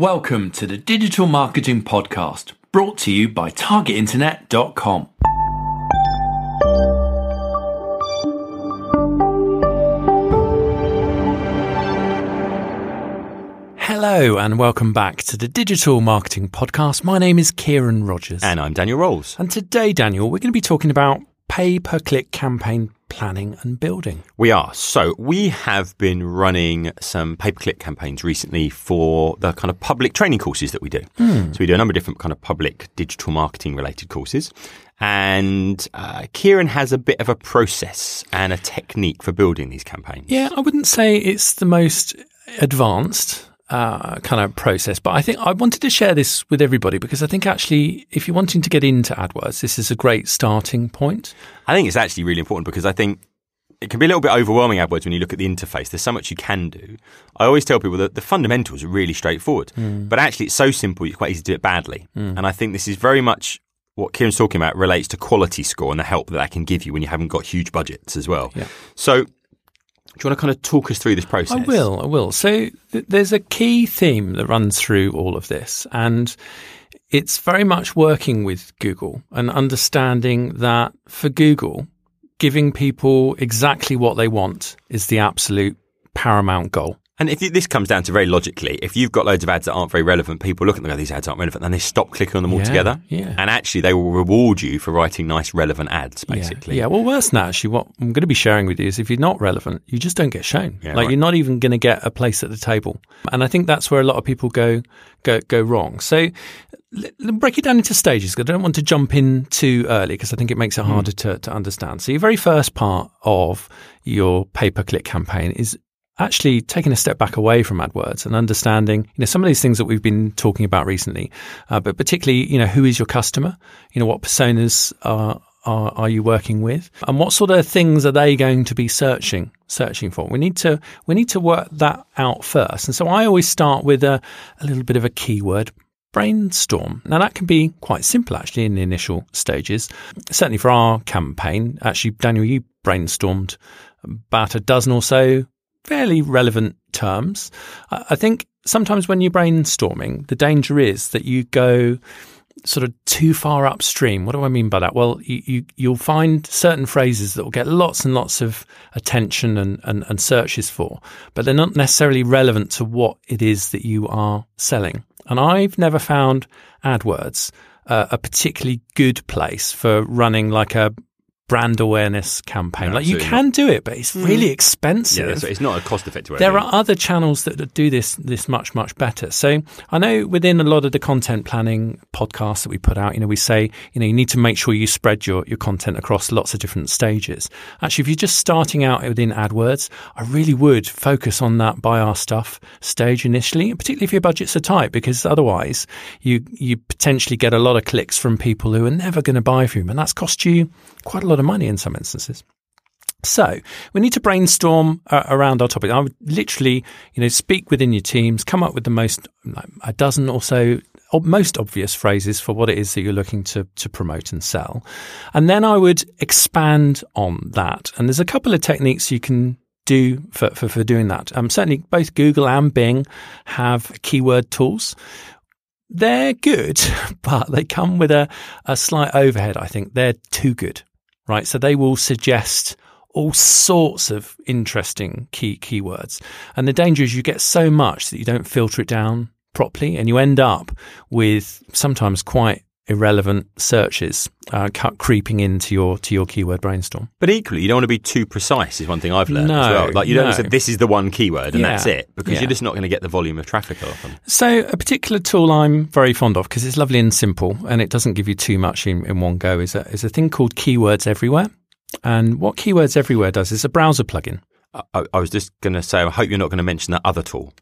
Welcome to the Digital Marketing Podcast, brought to you by TargetInternet.com. Hello, and welcome back to the Digital Marketing Podcast. My name is Ciaran Rogers. And I'm Daniel Rolls. And today, Daniel, we're going to be talking about pay per click campaign planning and building. We are. So we have been running some pay per click campaigns recently for the kind of public training courses that we do. So we do a number of different kind of public digital marketing related courses. And uh, Ciaran has a bit of a process and a technique for building these campaigns. Yeah, I wouldn't say it's the most advanced uh, kind of process, but I think I wanted to share this with everybody because I think actually, if you're wanting to get into AdWords, this is a great starting point. I think it's actually really important because I think it can be a little bit overwhelming AdWords when you look at the interface. There's so much you can do. I always tell people that the fundamentals are really straightforward, but actually it's so simple, it's quite easy to do it badly. And I think this is very much what Ciaran's talking about relates to quality score and the help that that can give you when you haven't got huge budgets as well. Yeah. So, do you want to kind of talk us through this process? I will, I will. So th- there's a key theme that runs through all of this, and it's very much working with Google and understanding that for Google, giving people exactly what they want is the absolute paramount goal. And if you, this comes down to very logically, if you've got loads of ads that aren't very relevant, people look at them go, these ads aren't relevant, and they stop clicking on them Yeah, altogether. yeah. And actually, they will reward you for writing nice, relevant ads, basically. Yeah, yeah. Well, worse than that, actually, what I'm going to be sharing with you is if you're not relevant, you just don't get shown. Yeah, like right. you're not even going to get a place at the table. And I think that's where a lot of people go go go wrong. So let, let me break it down into stages. 'cause I don't want to jump in too early because I think it makes it harder hmm. to, to understand. So your very first part of your pay per click campaign is actually taking a step back away from AdWords and understanding, you know, some of these things that we've been talking about recently, uh, but particularly, you know, who is your customer? You know, what personas are, are, are you working with? And what sort of things are they going to be searching, searching for? We need to, we need to work that out first. And so I always start with a, a little bit of a keyword brainstorm. Now that can be quite simple actually in the initial stages. Certainly for our campaign, actually, Daniel, you brainstormed about a dozen or so fairly relevant terms. I think sometimes when you're brainstorming, the danger is that you go sort of too far upstream. What do I mean by that? Well, you, you you'll find certain phrases that will get lots and lots of attention and, and, and searches for, but they're not necessarily relevant to what it is that you are selling. And I've never found AdWords uh, a particularly good place for running like a brand awareness campaign. No, like you can do it, but it's really mm. expensive. Yeah, that's, it's not a cost effective. There are other channels that do this this much much better. So I know within a lot of the content planning podcasts that we put out, you know, we say you know you need to make sure you spread your your content across lots of different stages. Actually, if you're just starting out within AdWords, I really would focus on that buy our stuff stage initially, particularly if your budgets are tight, because otherwise you you potentially get a lot of clicks from people who are never going to buy from you, and that's cost you quite a lot of money in some instances. So we need to brainstorm uh, around our topic. I would literally, you know, speak within your teams, come up with the most like, a dozen or so most obvious phrases for what it is that you're looking to to promote and sell, and then I would expand on that. And there's a couple of techniques you can do for for, for doing that. Um, certainly, both Google and Bing have keyword tools they're good, but they come with a, a slight overhead. I think they're too good, right? So they will suggest all sorts of interesting key keywords. And the danger is you get so much that you don't filter it down properly and you end up with sometimes quite irrelevant searches uh, creeping into your to your keyword brainstorm. But equally, you don't want to be too precise. Is one thing I've learned No, as well. Like you don't no. say this is the one keyword and Yeah, that's it because yeah. you're just not going to get the volume of traffic often. So, a particular tool I'm very fond of because it's lovely and simple and it doesn't give you too much in, in one go is a, is a thing called Keywords Everywhere. And what Keywords Everywhere does is a browser plugin. I, I- I was just going to say, I hope you're not going to mention that other tool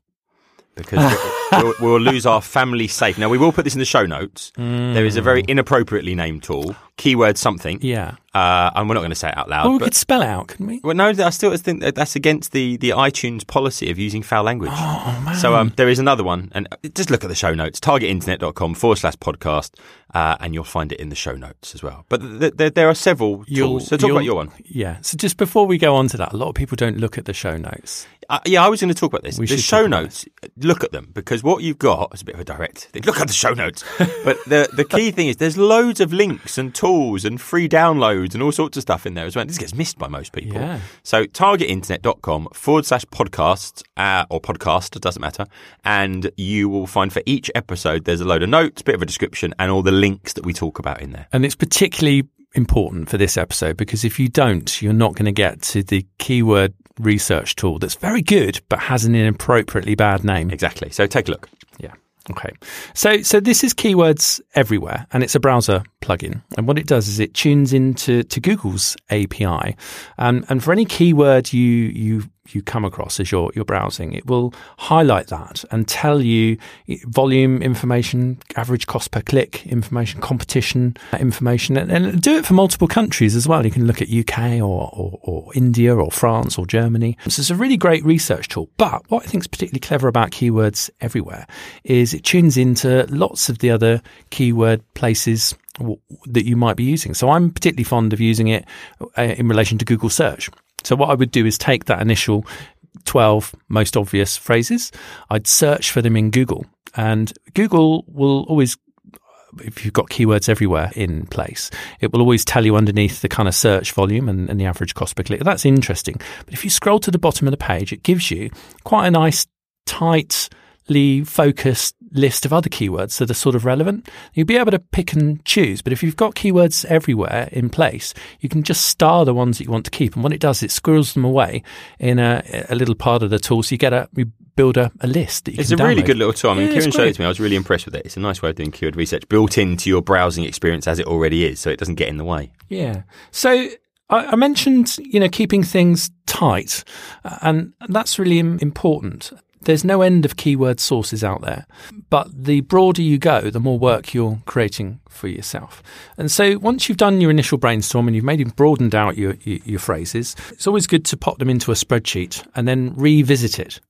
because we'll, we'll, we'll lose our family safe. Now, we will put this in the show notes. There is a very inappropriately named tool keyword something. Yeah. Uh, and we're not going to say it out loud. Well, we but- could spell it out, couldn't we? well, no, I still think that that's against the, the iTunes policy of using foul language. Oh, man. So um, there is another one, and just look at the show notes, targetinternet.com forward slash podcast, uh, and you'll find it in the show notes as well. But th- th- there are several You'll- tools. So talk about your one. Yeah. So just before we go on to that, a lot of people don't look at the show notes. Uh, yeah, I was going to talk about this. We the show notes, look at them because what you've got is a bit of a direct thing. Look at the show notes. but the the key thing is there's loads of links and tools and free downloads and all sorts of stuff in there as well. This gets missed by most people. Yeah. So targetinternet.com forward slash podcasts uh, or podcast, it doesn't matter. And you will find for each episode there's a load of notes, a bit of a description, and all the links that we talk about in there. And it's particularly important for this episode because if you don't, you're not going to get to the keyword research tool that's very good but has an inappropriately bad name. Exactly. So take a look. Yeah. Okay. So so this is keywords everywhere and it's a browser plugin. And what it does is it tunes into to Google's API. Um, and for any keyword you you you come across as you're, you're browsing, it will highlight that and tell you volume information, average cost per click information, competition information, and, and do it for multiple countries as well. You can look at UK or, or, or India or France or Germany. So it's a really great research tool. But what I think is particularly clever about keywords everywhere is it tunes into lots of the other keyword places that you might be using. So I'm particularly fond of using it uh, in relation to Google search. So what I would do is take that initial 12 most obvious phrases, I'd search for them in Google and Google will always if you've got keywords everywhere in place, it will always tell you underneath the kind of search volume and, and the average cost per click. That's interesting. But if you scroll to the bottom of the page, it gives you quite a nice, tightly focused list of other keywords that are sort of relevant. You'll be able to pick and choose. But if you've got keywords everywhere in place, you can just star the ones that you want to keep. And what it does, it squirrels them away in a, a little part of the tool. So you get a, you build a, a list that you It's can a really good little tool. I mean, Yeah, Ciaran showed it to me. I was really impressed with it. It's a nice way of doing keyword research built into your browsing experience as it already is, so it doesn't get in the way. Yeah. So I, I mentioned, you know, keeping things tight, uh, and that's really important. There's no end of keyword sources out there, but the broader you go, the more work you're creating for yourself. And so once you've done your initial brainstorm and you've maybe broadened out your, your, your phrases, it's always good to pop them into a spreadsheet and then revisit it.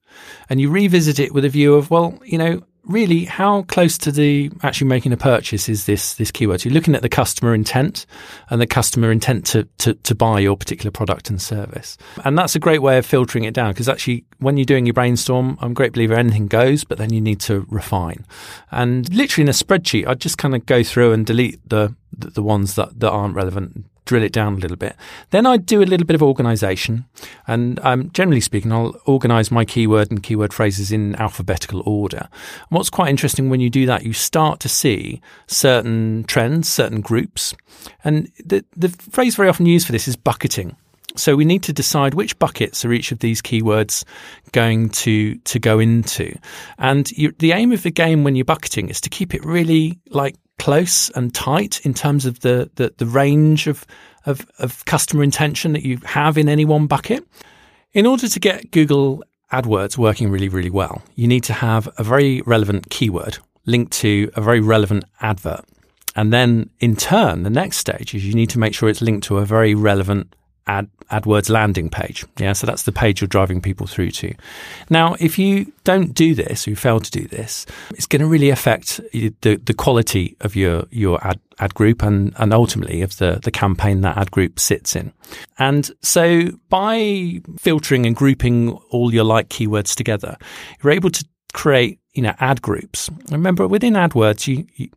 And you revisit it with a view of, well, you know, really how close to the actually making a purchase is this this keyword? So you're looking at the customer intent and the customer intent to, to, to buy your particular product and service. And that's a great way of filtering it down because actually when you're doing your brainstorm, I'm a great believer anything goes, but then you need to refine. And literally in a spreadsheet, I'd just kind of go through and delete the the, the ones that, that aren't relevant drill it down a little bit. Then I do a little bit of organization. And um, generally speaking, I'll organize my keyword and keyword phrases in alphabetical order. And what's quite interesting when you do that, you start to see certain trends, certain groups. And the, the phrase very often used for this is bucketing. So we need to decide which buckets are each of these keywords going to to go into, and you, the aim of the game when you're bucketing is to keep it really like close and tight in terms of the the, the range of, of of customer intention that you have in any one bucket. In order to get Google AdWords working really really well, you need to have a very relevant keyword linked to a very relevant advert. And then in turn, the next stage is you need to make sure it's linked to a very relevant ad, AdWords landing page. Yeah. So that's the page you're driving people through to. Now, if you don't do this, or you fail to do this, it's going to really affect the, the quality of your, your ad, ad group and, and ultimately of the, the campaign that ad group sits in. And so by filtering and grouping all your like keywords together, you're able to create, you know, ad groups. Remember within AdWords, you, you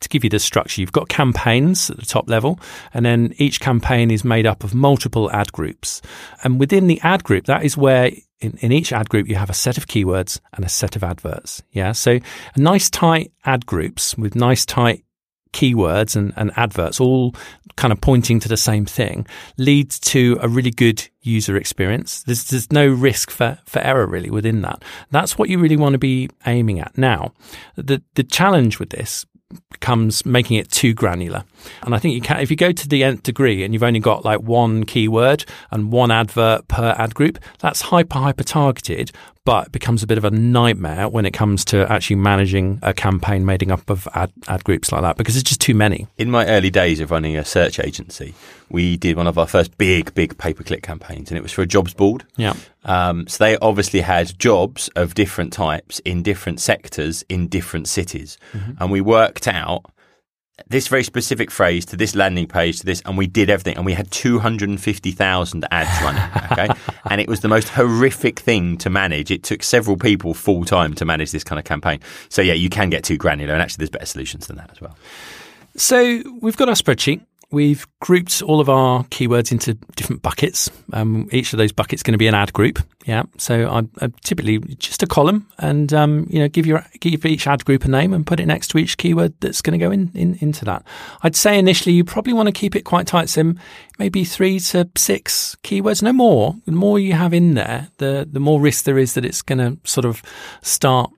to give you the structure, you've got campaigns at the top level, and then each campaign is made up of multiple ad groups. And within the ad group, that is where in, in each ad group you have a set of keywords and a set of adverts. Yeah. So nice tight ad groups with nice tight keywords and, and adverts all kind of pointing to the same thing leads to a really good user experience. There's, there's no risk for, for error really within that. That's what you really want to be aiming at. Now, the, the challenge with this becomes making it too granular. And I think you can, if you go to the nth degree and you've only got like one keyword and one advert per ad group, that's hyper, hyper targeted, but it becomes a bit of a nightmare when it comes to actually managing a campaign made up of ad, ad groups like that because it's just too many. In my early days of running a search agency, we did one of our first big, big pay per click campaigns, and it was for a jobs board. Yeah. Um, so they obviously had jobs of different types in different sectors in different cities. Mm-hmm. And we worked out this very specific phrase to this landing page to this, and we did everything, and we had 250,000 ads running. Okay. and it was the most horrific thing to manage. It took several people full time to manage this kind of campaign. So, yeah, you can get too granular, and actually, there's better solutions than that as well. So, we've got our spreadsheet we've grouped all of our keywords into different buckets. Um, each of those buckets is going to be an ad group. Yeah. So I, typically just a column and, um, you know, give your, give each ad group a name and put it next to each keyword that's going to go in, in, into that. I'd say initially you probably want to keep it quite tight. So maybe three to six keywords, no more. The more you have in there, the, the more risk there is that it's going to sort of start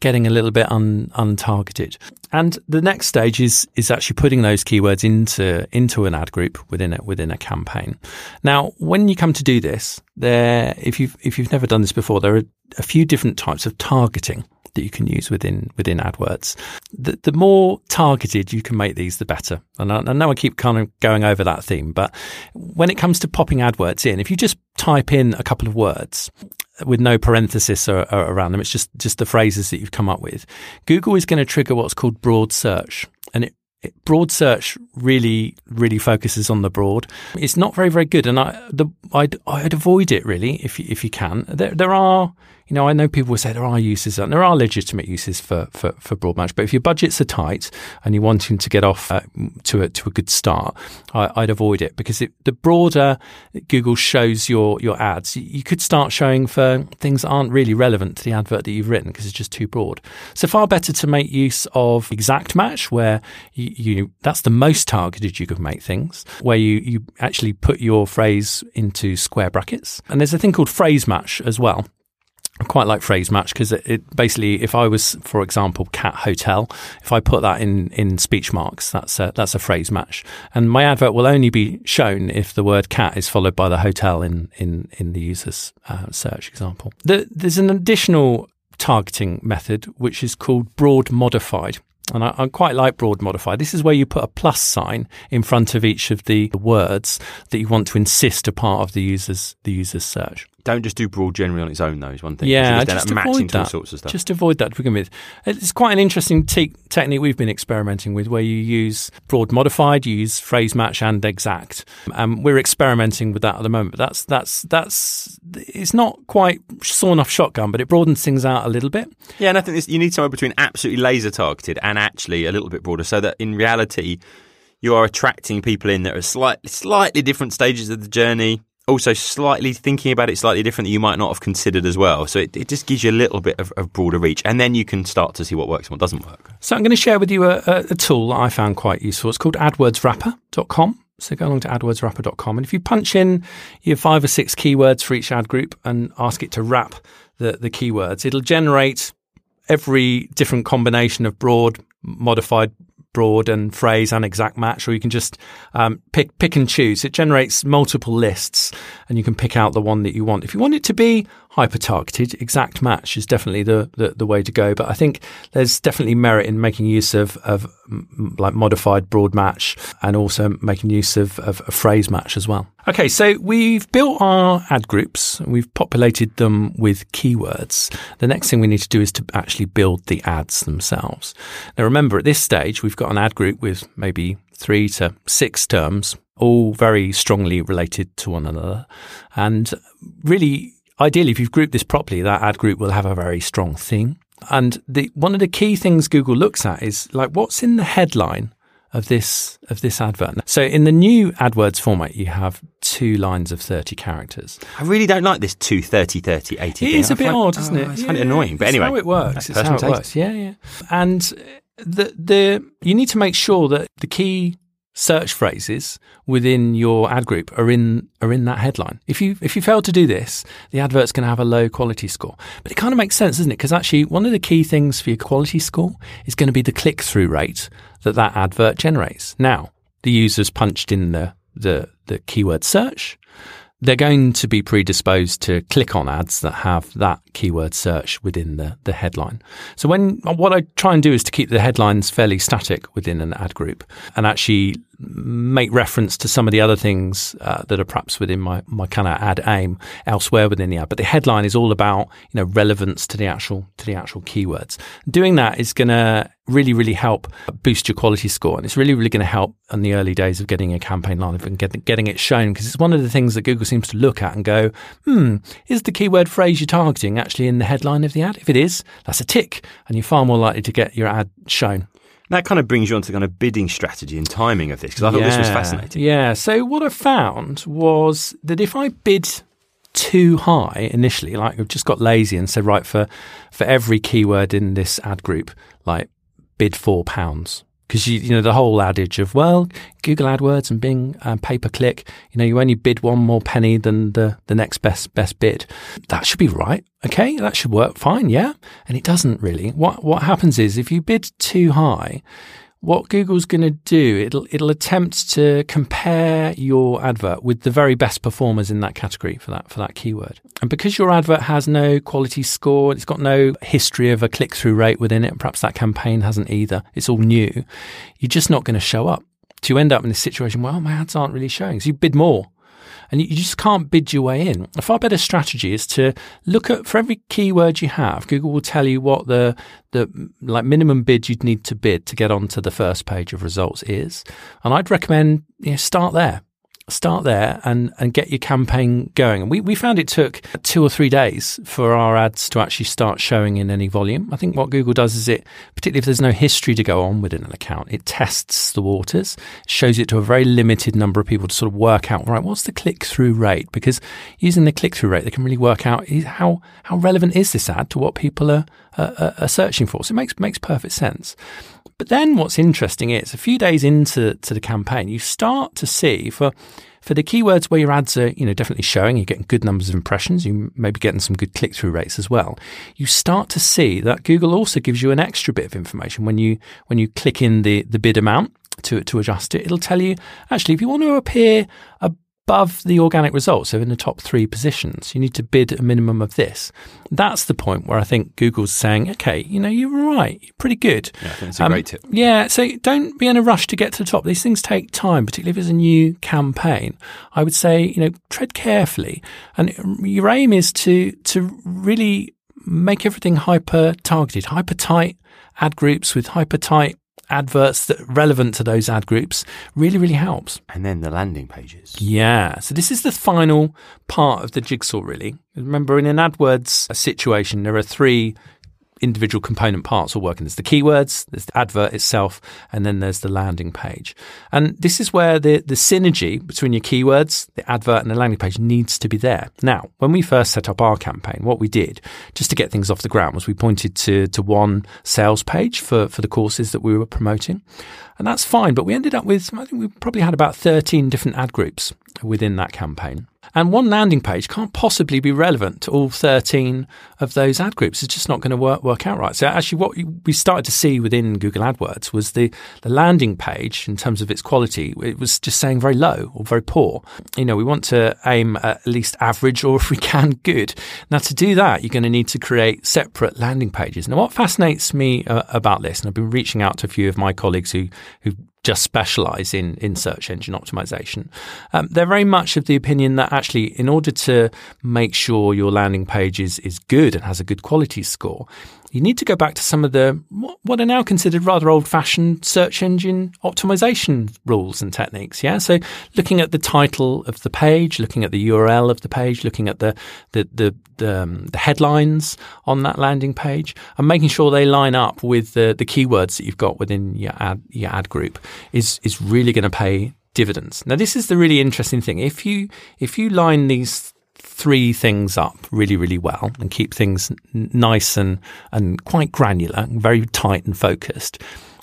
getting a little bit un, untargeted. And the next stage is is actually putting those keywords into into an ad group within it within a campaign. Now, when you come to do this, there if you've if you've never done this before, there are a few different types of targeting that you can use within within AdWords. The, the more targeted you can make these, the better. And I, I, know I keep kind of going over that theme, but when it comes to popping AdWords in, if you just type in a couple of words, with no parenthesis or, or around them. It's just, just the phrases that you've come up with. Google is going to trigger what's called broad search. Broad search really, really focuses on the broad. It's not very, very good. And I, the, I'd, I'd avoid it really if you, if you can. There, there are, you know, I know people will say there are uses and there are legitimate uses for, for, for broad match, but if your budgets are tight and you're wanting to get off uh, to a, to a good start, I, would avoid it because it, the broader Google shows your, your ads, you could start showing for things that aren't really relevant to the advert that you've written because it's just too broad. So far better to make use of exact match where you, you that's the most targeted you could make things where you, you actually put your phrase into square brackets. And there's a thing called phrase match as well I quite like phrase match because it, it, basically, if I was, for example, cat hotel, if I put that in, in speech marks, that's a, that's a phrase match. And my advert will only be shown if the word cat is followed by the hotel in, in, in the user's uh, search example. The, there's an additional targeting method, which is called broad modified. And I, I, quite like broad modified. This is where you put a plus sign in front of each of the words that you want to insist are part of the user's the user's search. Don't just do broad generally on its own, though, is one thing. Yeah, just, just avoid that. sorts of stuff. Just avoid that to begin with. It's quite an interesting te- technique we've been experimenting with where you use broad modified, you use phrase match and exact. Um, we're experimenting with that at the moment. But that's, that's, that's, it's not quite sawn off shotgun, but it broadens things out a little bit. Yeah, and I think this, you need somewhere between absolutely laser targeted and actually a little bit broader so that in reality, you are attracting people in that are slightly, slightly different stages of the journey also slightly thinking about it slightly different that you might not have considered as well. So it, it just gives you a little bit of, of, broader reach, and then you can start to see what works and what doesn't work. So I'm going to share with you a, a, tool that I found quite useful. It's called AdWordsWrapper.com. So go along to AdWordsWrapper.com, and if you punch in your five or six keywords for each ad group and ask it to wrap the, the keywords, it'll generate every different combination of broad, modified, broad and phrase and exact match, or you can just um, pick pick and choose. It generates multiple lists, and you can pick out the one that you want. If you want it to be hyper targeted, exact match is definitely the, the, the way to go. But I think there's definitely merit in making use of of like modified broad match and also making use of, of a phrase match as well. Okay, so we've built our ad groups, we've populated them with keywords. The next thing we need to do is to actually build the ads themselves. Now, remember, at this stage, we've got an ad group with maybe three to six terms, all very strongly related to one another. And really, ideally, if you've grouped this properly, that ad group will have a very strong theme. And the, one of the key things Google looks at is like what's in the headline of this of this advert. So in the new AdWords format, you have two lines of 30 characters. I really don't like this 2 30 30 80. It is a bit find, odd, isn't oh, it? It's yeah, kind of annoying, but anyway. how it works. It's how it taste. works. Yeah, yeah. And the the you need to make sure that the key search phrases within your ad group are in are in that headline. If you if you fail to do this, the advert's going to have a low quality score. But it kind of makes sense, doesn't it? Because actually, one of the key things for your quality score is going to be the click through rate that that advert generates. Now, the user's punched in the the the keyword search. they're going to be predisposed to click on ads that have that keyword search within the, the headline. So when what I try and do is to keep the headlines fairly static within an ad group and actually make reference to some of the other things uh, that are perhaps within my, my kind of ad aim elsewhere within the ad. But the headline is all about you know relevance to the actual to the actual keywords. Doing that is going to really really help boost your quality score, and it's really really going to help in the early days of getting a campaign live and get, getting it shown because it's one of the things that Google seems to look at and go, hmm, is the keyword phrase you're targeting actually in the headline of the ad? If it is, that's a tick, and you're far more likely to get your ad shown. That kind of brings you on to the kind of bidding strategy and timing of this because I thought yeah, this was fascinating. Yeah. So what I found was that if I bid too high initially, like I've just got lazy and said, right, for for every keyword in this ad group, like bid four pounds because you, you know the whole adage of well Google AdWords and Bing um, pay per click you know you only bid one more penny than the the next best best bid. That should be right okay? That should work fine yeah? And it doesn't really. What what happens is if you bid too high what Google's going to do, it'll it'll attempt to compare your advert with the very best performers in that category for that for that keyword. And because your advert has no quality score, it's got no history of a click through rate within it, perhaps that campaign hasn't either. It's all new. You're just not going to show up. To end up in this situation, well, oh, my ads aren't really showing. So you bid more and you just can't bid your way in. A far better strategy is to look at for every keyword you have. Google will tell you what the the like minimum bid you'd need to bid to get onto the first page of results is, and I'd recommend you know, start there start there and, and get your campaign going. And we, we found it took two or three days for our ads to actually start showing in any volume. I think what Google does is it, particularly if there's no history to go on within an account, it tests the waters, shows it to a very limited number of people to sort of work out, right, what's the click through rate? Because using the click through rate, they can really work out how, how relevant is this ad to what people are, are, are searching for. So it makes, makes perfect sense. But then what's interesting is a few days into to the campaign, you start to see for for the keywords where your ads are, you know, definitely showing, you're getting good numbers of impressions, you may be getting some good click through rates as well. You start to see that Google also gives you an extra bit of information when you when you click in the the bid amount to to adjust it. It'll tell you actually if you want to appear a above the organic results, so in the top three positions, you need to bid a minimum of this. That's the point where I think Google's saying, okay, you know, you're right, you're pretty good. Yeah, that's a um, great tip. Yeah, so don't be in a rush to get to the top. These things take time, particularly if it's a new campaign. I would say, you know, tread carefully, and your aim is to to really make everything hyper targeted, hyper tight ad groups with hyper tight adverts that relevant to those ad groups really, really helps. And then the landing pages. Yeah. So this is the final part of the jigsaw, really. Remember, in an AdWords situation, there are three individual component parts all working. There's the keywords, there's the advert itself, and then there's the landing page. And this is where the, the synergy between your keywords, the advert, and the landing page needs to be there. Now, when we first set up our campaign, what we did just to get things off the ground was we pointed to, to one sales page for, for the courses that we were promoting. And that's fine, but we ended up with, I think we probably had about 13 different ad groups within that campaign. And one landing page can't possibly be relevant to all 13 of those ad groups. It's just not going to work, work out right. So actually what we started to see within Google AdWords was the, the landing page in terms of its quality, it was just saying very low or very poor. You know, we want to aim at least average or if we can, good. Now to do that, you're going to need to create separate landing pages. Now what fascinates me uh, about this, and I've been reaching out to a few of my colleagues who, who just specialize in, in search engine optimization. Um, they're very much of the opinion that actually, in order to make sure your landing page is, is good and has a good quality score, you need to go back to some of the what are now considered rather old-fashioned search engine optimization rules and techniques. Yeah, so looking at the title of the page, looking at the URL of the page, looking at the the the, the, um, the headlines on that landing page, and making sure they line up with the the keywords that you've got within your ad your ad group is is really going to pay dividends. Now, this is the really interesting thing. If you if you line these three things up really, really well and keep things nice and, and quite granular, very tight and focused,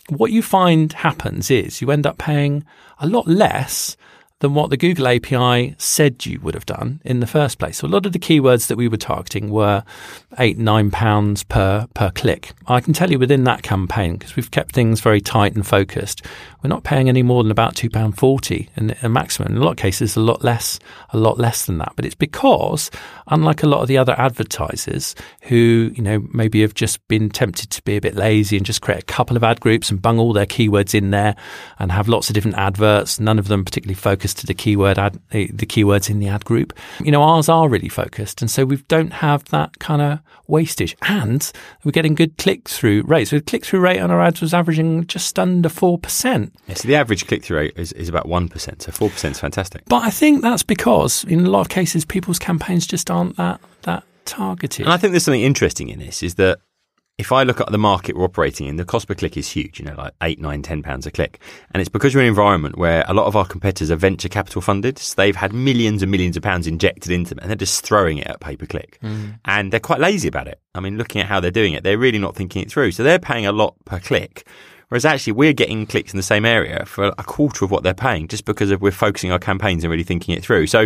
what you find happens is you end up paying a lot less than what the Google API said you would have done in the first place. So a lot of the keywords that we were targeting were eight, nine pounds per, per click. I can tell you within that campaign, because we've kept things very tight and focused, we're not paying any more than about £2.40 in a maximum. In a lot of cases, a lot less, a lot less than that. But it's because, unlike a lot of the other advertisers who, you know, maybe have just been tempted to be a bit lazy and just create a couple of ad groups and bung all their keywords in there and have lots of different adverts, none of them particularly focused to the keyword ad, the keywords in the ad group. You know, ours are really focused. And so we don't have that kind of wastage. And we're getting good click through rates. So the click through rate on our ads was averaging just under 4%. Yeah, so the average click through rate is, is about 1%. So 4% is fantastic. But I think that's because in a lot of cases, people's campaigns just aren't that, that targeted. And I think there's something interesting in this is that if I look at the market we're operating in, the cost per click is huge, you know, like eight, nine, ten pounds a click. And it's because we're in an environment where a lot of our competitors are venture capital funded. So they've had millions and millions of pounds injected into them and they're just throwing it at pay per click. Mm. And they're quite lazy about it. I mean, looking at how they're doing it, they're really not thinking it through. So they're paying a lot per click. Whereas actually we're getting clicks in the same area for a quarter of what they're paying just because of we're focusing our campaigns and really thinking it through. So,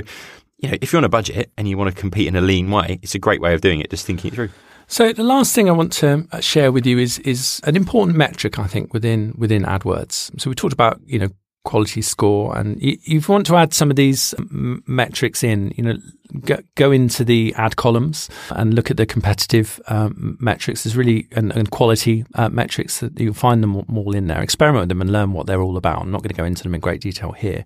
you know, if you're on a budget and you want to compete in a lean way, it's a great way of doing it, just thinking it through. So the last thing I want to uh, share with you is is an important metric I think within within AdWords. So we talked about you know quality score, and you, you want to add some of these m- metrics in. You know, go, go, into the ad columns and look at the competitive um, metrics. There's really and, and quality uh, metrics that you'll find them all in there. Experiment with them and learn what they're all about. I'm not going to go into them in great detail here,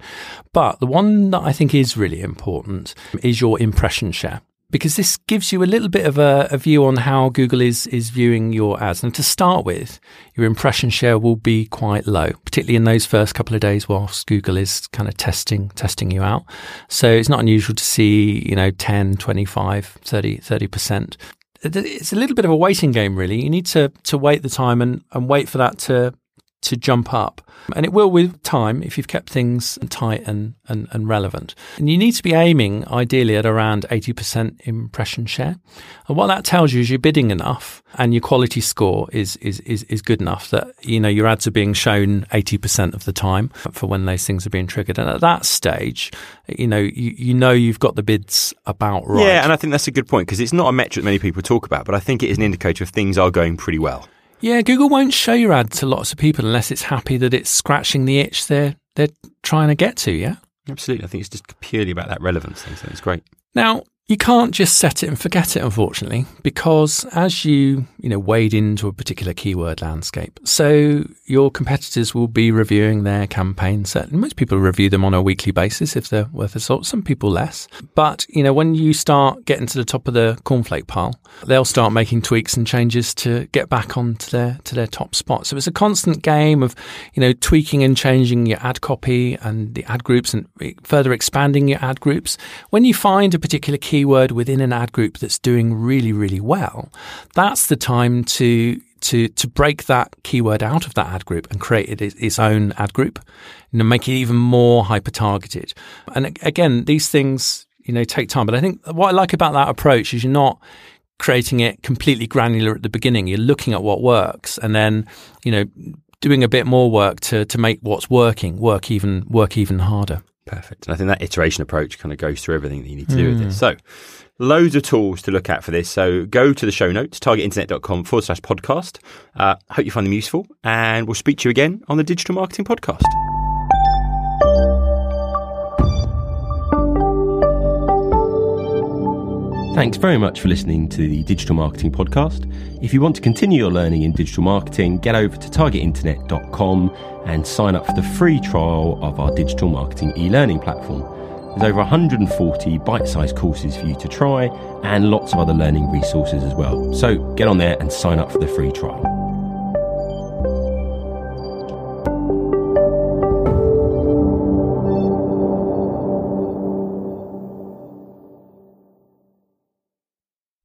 but the one that I think is really important is your impression share because this gives you a little bit of a, a, view on how Google is is viewing your ads. And to start with, your impression share will be quite low, particularly in those first couple of days whilst Google is kind of testing testing you out. So it's not unusual to see, you know, 10, 25, 30, 30%. It's a little bit of a waiting game, really. You need to to wait the time and, and wait for that to to jump up. And it will with time if you've kept things tight and, and, and, relevant. And you need to be aiming ideally at around 80% impression share. And what that tells you is you're bidding enough and your quality score is, is, is, is good enough that, you know, your ads are being shown 80% of the time for when those things are being triggered. And at that stage, you know, you, you know you've got the bids about right. Yeah, and I think that's a good point because it's not a metric many people talk about, but I think it is an indicator of things are going pretty well. Yeah, Google won't show your ad to lots of people unless it's happy that it's scratching the itch they're they're trying to get to. Yeah, absolutely. I think it's just purely about that relevance thing. So it's great. Now, you can't just set it and forget it, unfortunately, because as you, you know, wade into a particular keyword landscape, so your competitors will be reviewing their campaigns. Certainly, most people review them on a weekly basis if they're worth a salt. Some people less. But, you know, when you start getting to the top of the cornflake pile, they'll start making tweaks and changes to get back onto their, to their top spot. So it's a constant game of, you know, tweaking and changing your ad copy and the ad groups and further expanding your ad groups. When you find a particular keyword within an ad group that's doing really, really well, that's the time to to to break that keyword out of that ad group and create it its own ad group, know, make it even more hyper targeted. And again, these things you know take time. But I think what I like about that approach is you're not creating it completely granular at the beginning. You're looking at what works and then you know doing a bit more work to to make what's working work even work even harder. Perfect. And I think that iteration approach kind of goes through everything that you need to do with this. Hmm. So, loads of tools to look at for this. So, go to the show notes, targetinternet.com forward slash podcast. Uh, hope you find them useful, and we'll speak to you again on the Digital Marketing Podcast. Thanks very much for listening to the Digital Marketing Podcast. If you want to continue your learning in digital marketing, get over to targetinternet.com and sign up for the free trial of our digital marketing e learning platform. There's over 140 bite sized courses for you to try and lots of other learning resources as well. So get on there and sign up for the free trial.